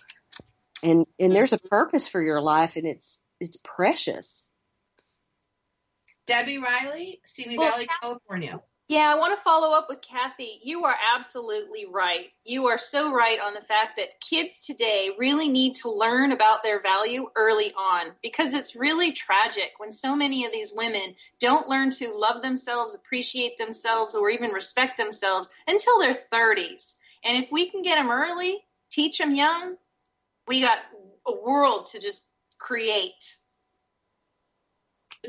S3: and and there's a purpose for your life and it's it's precious.
S2: Debbie Riley, Simi well, Valley, California.
S6: Yeah, I want to follow up with Kathy. You are absolutely right. You are so right on the fact that kids today really need to learn about their value early on because it's really tragic when so many of these women don't learn to love themselves, appreciate themselves, or even respect themselves until their 30s. And if we can get them early, teach them young, we got a world to just create.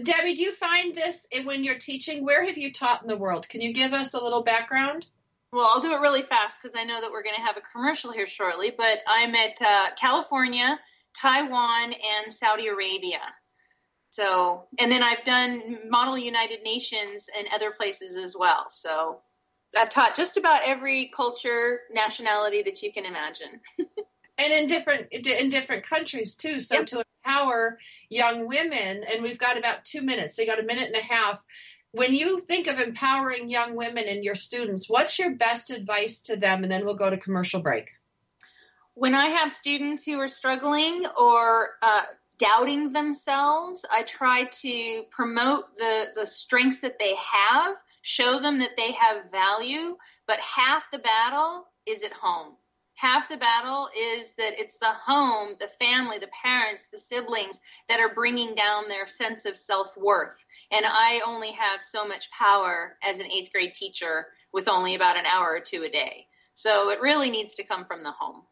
S2: Debbie, do you find this when you're teaching? Where have you taught in the world? Can you give us a little background?
S6: Well, I'll do it really fast because I know that we're going to have a commercial here shortly. But I'm at uh, California, Taiwan, and Saudi Arabia. So, and then I've done Model United Nations and other places as well. So, I've taught just about every culture, nationality that you can imagine. (laughs)
S2: and in different in different countries too. So yep. to empower young women, and we've got about two minutes. They got a minute and a half. When you think of empowering young women and your students, what's your best advice to them? And then we'll go to commercial break.
S6: When I have students who are struggling or uh, doubting themselves, I try to promote the the strengths that they have, show them that they have value. But half the battle is at home half the battle is that it's the home, the family, the parents, the siblings that are bringing down their sense of self worth. And I only have so much power as an eighth grade teacher with only about an hour or two a day. So it really needs to come from the home.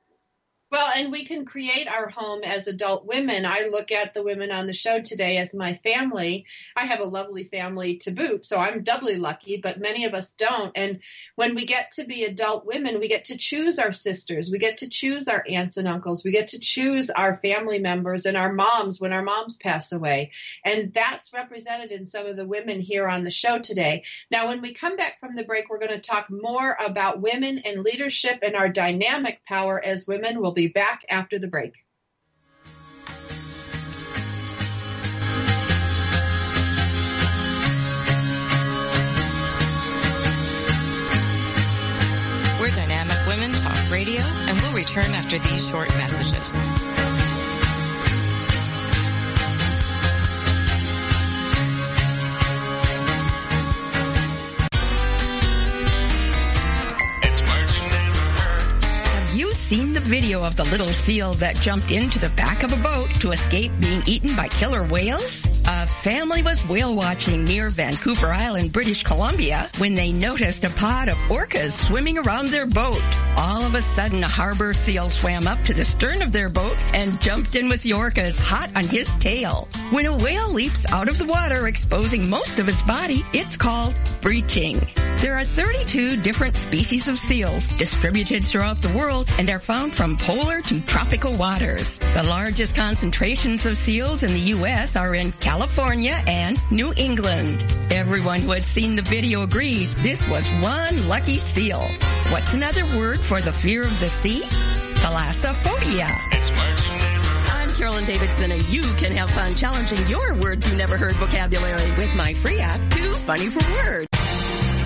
S2: Well, and we can create our home as adult women. I look at the women on the show today as my family. I have a lovely family to boot, so I'm doubly lucky, but many of us don't. And when we get to be adult women, we get to choose our sisters, we get to choose our aunts and uncles, we get to choose our family members and our moms when our moms pass away. And that's represented in some of the women here on the show today. Now, when we come back from the break, we're going to talk more about women and leadership and our dynamic power as women. We'll be back after the break.
S1: We're Dynamic Women Talk Radio, and we'll return after these short messages.
S9: Video of the little seal that jumped into the back of a boat to escape being eaten by killer whales? A family was whale watching near Vancouver Island, British Columbia, when they noticed a pod of orcas swimming around their boat. All of a sudden, a harbor seal swam up to the stern of their boat and jumped in with the orcas hot on his tail. When a whale leaps out of the water, exposing most of its body, it's called breaching. There are 32 different species of seals distributed throughout the world and are found from polar to tropical waters. The largest concentrations of seals in the U.S. are in California and New England. Everyone who has seen the video agrees this was one lucky seal. What's another word for the fear of the sea? Thalassophobia. It's I'm Carolyn Davidson and you can have fun challenging your words you never heard vocabulary with my free app, Too Funny for Words.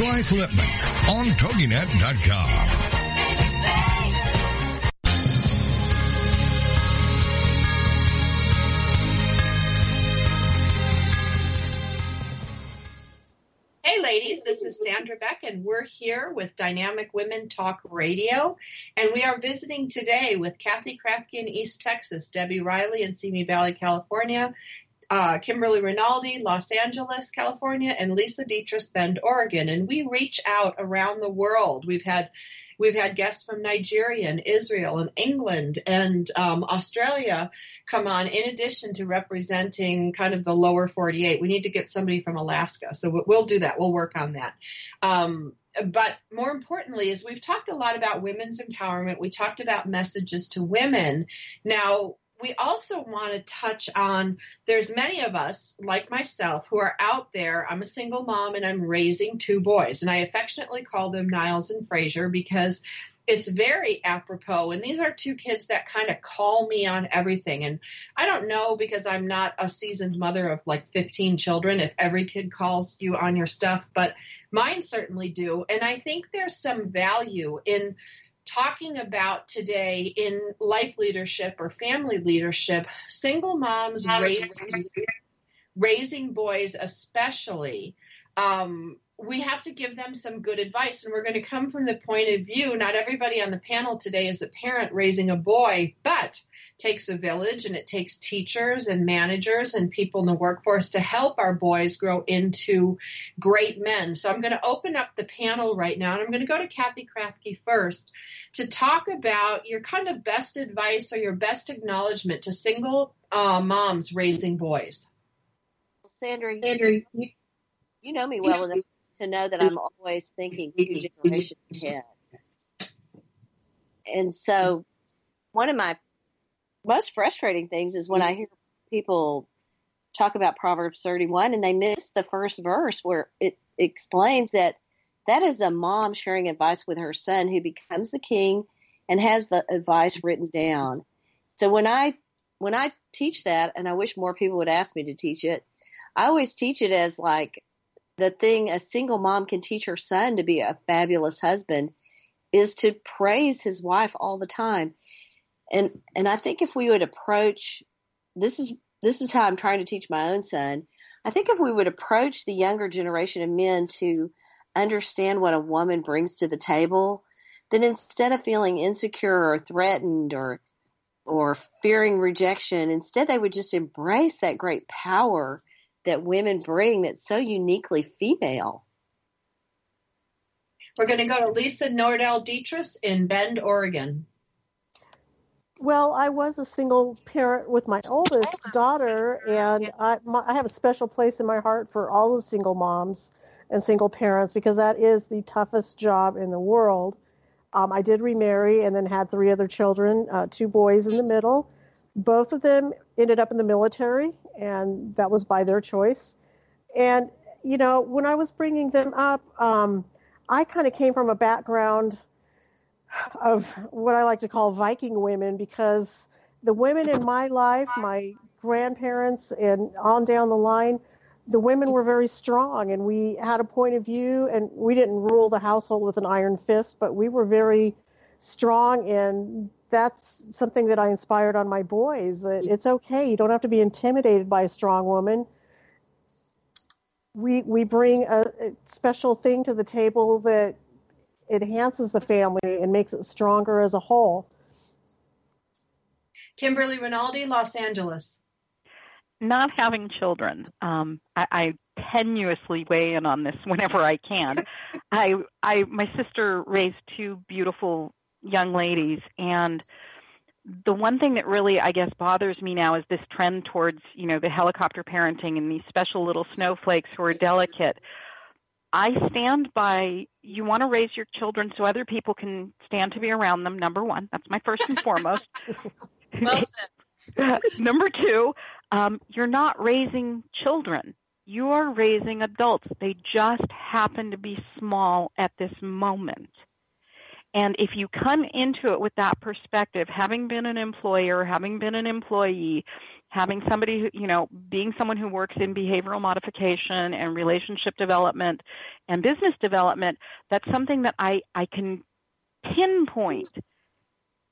S10: Blythe Lipman on TogiNet.com.
S2: Hey, ladies, this is Sandra Beck, and we're here with Dynamic Women Talk Radio. And we are visiting today with Kathy Krafke in East Texas, Debbie Riley in Simi Valley, California, uh, Kimberly Rinaldi, Los Angeles, California, and Lisa Dietrich, Bend, Oregon. And we reach out around the world. We've had we've had guests from Nigeria and Israel and England and um, Australia come on. In addition to representing kind of the lower 48, we need to get somebody from Alaska. So we'll do that. We'll work on that. Um, but more importantly is we've talked a lot about women's empowerment. We talked about messages to women. Now, we also want to touch on there's many of us like myself who are out there i'm a single mom and i'm raising two boys and i affectionately call them niles and fraser because it's very apropos and these are two kids that kind of call me on everything and i don't know because i'm not a seasoned mother of like 15 children if every kid calls you on your stuff but mine certainly do and i think there's some value in talking about today in life leadership or family leadership, single moms raising, raising boys, especially. Um, we have to give them some good advice. And we're going to come from the point of view not everybody on the panel today is a parent raising a boy, but takes a village and it takes teachers and managers and people in the workforce to help our boys grow into great men. So I'm going to open up the panel right now and I'm going to go to Kathy Krafke first to talk about your kind of best advice or your best acknowledgement to single uh, moms raising boys.
S3: Sandra, you, you know me well enough to know that I'm always thinking two generations ahead. And so one of my most frustrating things is when I hear people talk about Proverbs 31 and they miss the first verse where it explains that that is a mom sharing advice with her son who becomes the king and has the advice written down. So when I when I teach that and I wish more people would ask me to teach it, I always teach it as like the thing a single mom can teach her son to be a fabulous husband is to praise his wife all the time. And and I think if we would approach this is this is how I'm trying to teach my own son. I think if we would approach the younger generation of men to understand what a woman brings to the table, then instead of feeling insecure or threatened or or fearing rejection, instead they would just embrace that great power that women bring that's so uniquely female.
S2: We're going to go to Lisa Nordell Dietrich in Bend, Oregon.
S4: Well, I was a single parent with my oldest daughter, and I, my, I have a special place in my heart for all the single moms and single parents because that is the toughest job in the world. Um, I did remarry and then had three other children, uh, two boys in the middle. Both of them ended up in the military, and that was by their choice. And, you know, when I was bringing them up, um, I kind of came from a background of what I like to call Viking women because the women in my life, my grandparents, and on down the line, the women were very strong and we had a point of view and we didn't rule the household with an iron fist, but we were very strong and that's something that I inspired on my boys that it's okay. You don't have to be intimidated by a strong woman. We we bring a, a special thing to the table that enhances the family and makes it stronger as a whole.
S2: Kimberly Rinaldi, Los Angeles.
S5: Not having children. Um, I, I tenuously weigh in on this (laughs) whenever I can. (laughs) I, I, my sister raised two beautiful young ladies and the one thing that really I guess bothers me now is this trend towards, you know, the helicopter parenting and these special little snowflakes who are delicate. I stand by you want to raise your children so other people can stand to be around them, number one. That's my first and foremost. (laughs)
S6: well (laughs)
S5: number two, um, you're not raising children. You are raising adults. They just happen to be small at this moment. And if you come into it with that perspective, having been an employer, having been an employee, having somebody who, you know, being someone who works in behavioral modification and relationship development and business development, that's something that I, I can pinpoint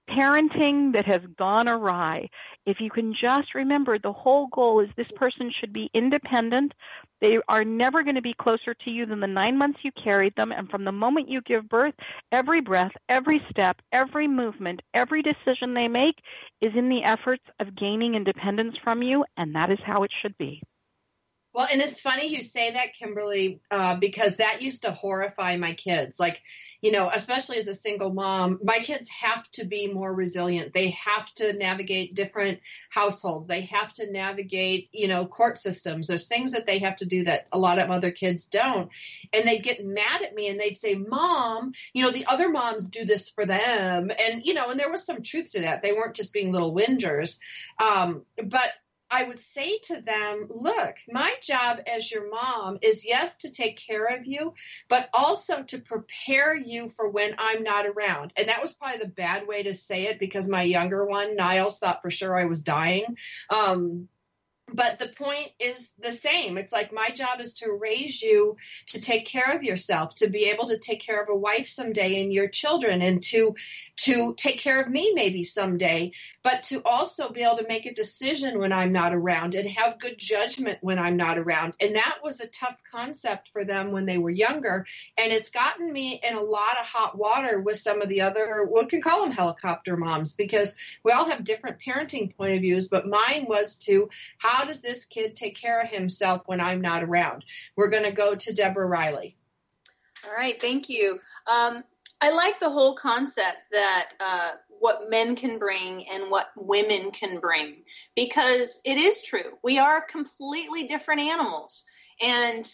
S5: parenting that has gone awry, if you can just remember the whole goal is this person should be independent. They are never going to be closer to you than the nine months you carried them. And from the moment you give birth, every breath, every step, every movement, every decision they make is in the efforts of gaining independence from you. And that is how it should be.
S2: Well, and it's funny you say that, Kimberly, uh, because that used to horrify my kids. Like, you know, especially as a single mom, my kids have to be more resilient. They have to navigate different households. They have to navigate, you know, court systems. There's things that they have to do that a lot of other kids don't. And they'd get mad at me and they'd say, Mom, you know, the other moms do this for them. And, you know, and there was some truth to that. They weren't just being little whingers. Um, but I would say to them, look, my job as your mom is yes, to take care of you, but also to prepare you for when I'm not around. And that was probably the bad way to say it because my younger one, Niles, thought for sure I was dying. Um, but the point is the same. It's like my job is to raise you to take care of yourself, to be able to take care of a wife someday and your children and to to take care of me maybe someday, but to also be able to make a decision when I'm not around and have good judgment when I'm not around. And that was a tough concept for them when they were younger, and it's gotten me in a lot of hot water with some of the other we can call them helicopter moms because we all have different parenting point of views, but mine was to how how does this kid take care of himself when I'm not around? We're going to go to Deborah Riley.
S6: All right, thank you. Um, I like the whole concept that uh, what men can bring and what women can bring because it is true. We are completely different animals. And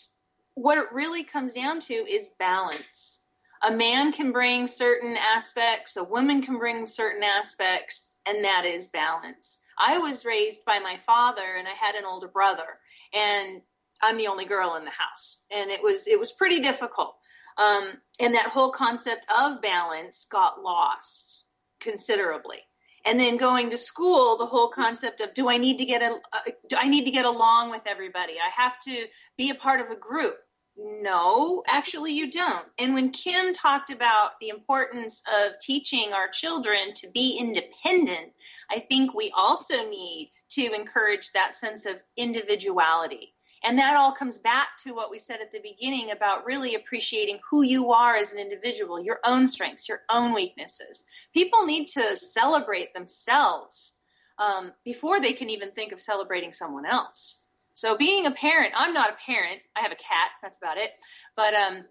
S6: what it really comes down to is balance. A man can bring certain aspects, a woman can bring certain aspects, and that is balance. I was raised by my father and I had an older brother and I'm the only girl in the house. And it was it was pretty difficult. Um, and that whole concept of balance got lost considerably. And then going to school, the whole concept of do I need to get a uh, do I need to get along with everybody? I have to be a part of a group. No, actually, you don't. And when Kim talked about the importance of teaching our children to be independent, I think we also need to encourage that sense of individuality. And that all comes back to what we said at the beginning about really appreciating who you are as an individual, your own strengths, your own weaknesses. People need to celebrate themselves um, before they can even think of celebrating someone else. So being a parent, I'm not a parent. I have a cat. That's about it. But um,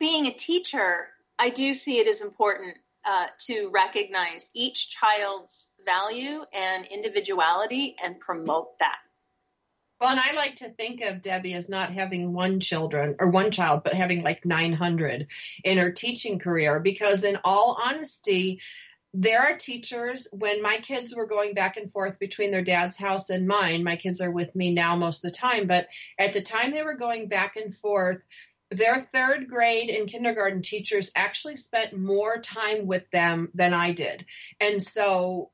S6: being a teacher, I do see it as important uh, to recognize each child's value and individuality and promote that.
S2: Well, and I like to think of Debbie as not having one children or one child, but having like 900 in her teaching career. Because in all honesty, there are teachers when my kids were going back and forth between their dad's house and mine my kids are with me now most of the time but at the time they were going back and forth their third grade and kindergarten teachers actually spent more time with them than I did. And so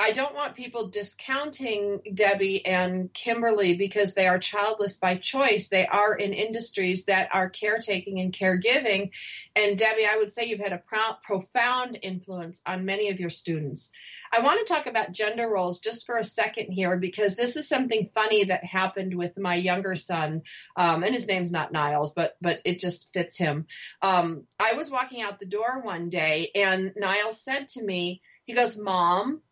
S2: I don't want people discounting Debbie and Kimberly because they are childless by choice. They are in industries that are caretaking and caregiving. And Debbie, I would say you've had a pro- profound influence on many of your students. I want to talk about gender roles just for a second here because this is something funny that happened with my younger son, um, and his name's not Niles, but but it just fits him. Um, I was walking out the door one day, and Niles said to me, he goes, "Mom."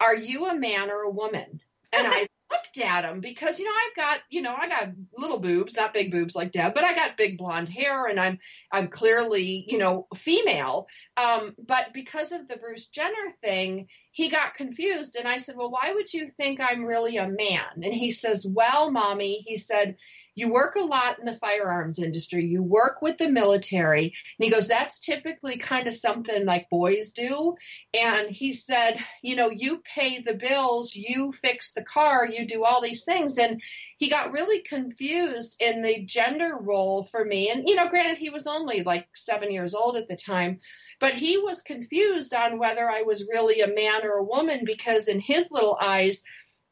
S2: Are you a man or a woman? And I (laughs) looked at him because, you know, I've got, you know, I got little boobs, not big boobs like Deb, but I got big blonde hair and I'm, I'm clearly, you know, female. Um, but because of the Bruce Jenner thing, he got confused. And I said, well, why would you think I'm really a man? And he says, well, mommy, he said, you work a lot in the firearms industry, you work with the military. And he goes, that's typically kind of something like boys do. And he said, you know, you pay the bills, you fix the car, you do all these things. And he got really confused in the gender role for me. And, you know, granted, he was only like seven years old at the time, but he was confused on whether I was really a man or a woman because in his little eyes,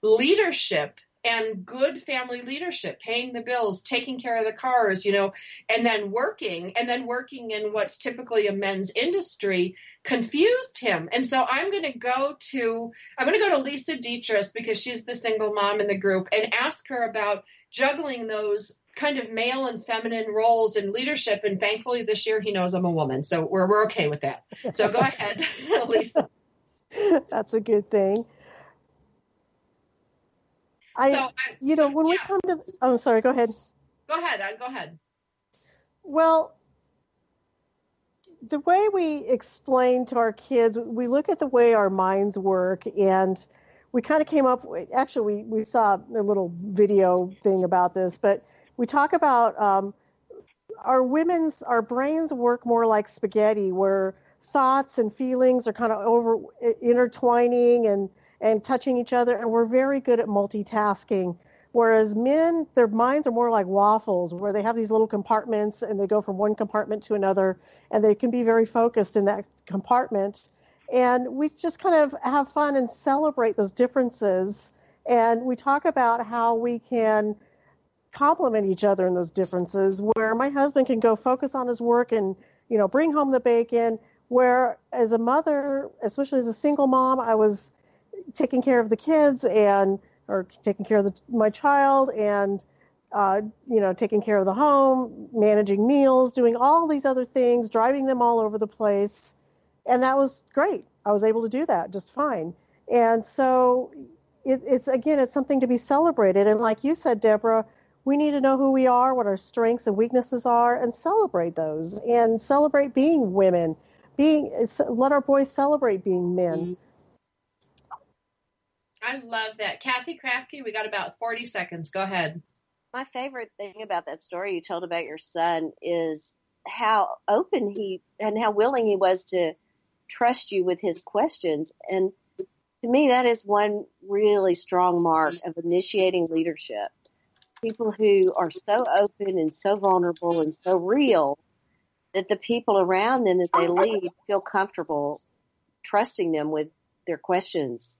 S2: leadership and good family leadership, paying the bills, taking care of the cars, you know, and then working, and then working in what's typically a men's industry confused him. And so I'm going to go to I'm going to go to Lisa Dietrich because she's the single mom in the group and ask her about juggling those kind of male and feminine roles in leadership. And thankfully this year he knows I'm a woman, so we're we're okay with that. So go (laughs) ahead, (laughs) Lisa.
S4: That's a good thing. I,
S2: So, I-
S4: you know, when we come to, oh, sorry, go ahead.
S2: Go ahead. Go ahead.
S4: Well, the way we explain to our kids, we look at the way our minds work, and we kind of came up. with- Actually, we we saw a little video thing about this, but we talk about um, our women's our brains work more like spaghetti, where thoughts and feelings are kind of over intertwining and and touching each other, and we're very good at multitasking. Whereas men, their minds are more like waffles, where they have these little compartments and they go from one compartment to another, and they can be very focused in that compartment. And we just kind of have fun and celebrate those differences. And we talk about how we can complement each other in those differences, where my husband can go focus on his work and, you know, bring home the bacon. Where as a mother, especially as a single mom, I was taking care of the kids and or taking care of the, my child and uh, you know taking care of the home managing meals doing all these other things driving them all over the place. And that was great. I was able to do that just fine. And so it, it's again it's something to be celebrated. And like you said deborah we need to know who we are what our strengths and weaknesses are and celebrate those and celebrate being women being let our boys celebrate being men
S2: I love that. Kathy Krafke, we got about 40 seconds. Go ahead.
S3: My favorite thing about that story you told about your son is how open he and how willing he was to trust you with his questions. And to me, that is one really strong mark of initiating leadership. People who are so open and so vulnerable and so real that the people around them that they lead feel comfortable trusting them with their questions.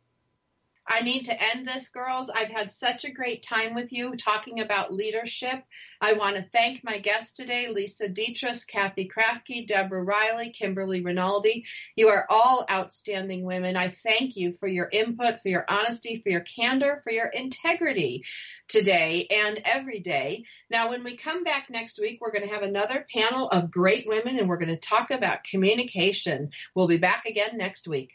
S2: I need to end this, girls. I've had such a great time with you talking about leadership. I want to thank my guests today, Lisa Dietrich, Kathy Krafke, Deborah Riley, Kimberly Rinaldi. You are all outstanding women. I thank you for your input, for your honesty, for your candor, for your integrity today and every day. Now, when we come back next week, we're going to have another panel of great women and we're going to talk about communication. We'll be back again next week.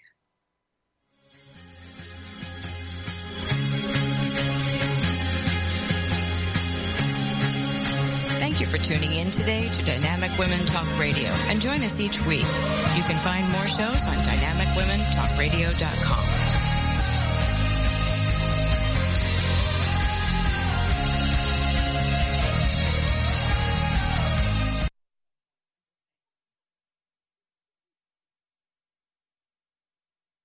S1: For tuning in today to Dynamic Women Talk Radio and join us each week. You can find more shows on dynamicwomentalkradio.com.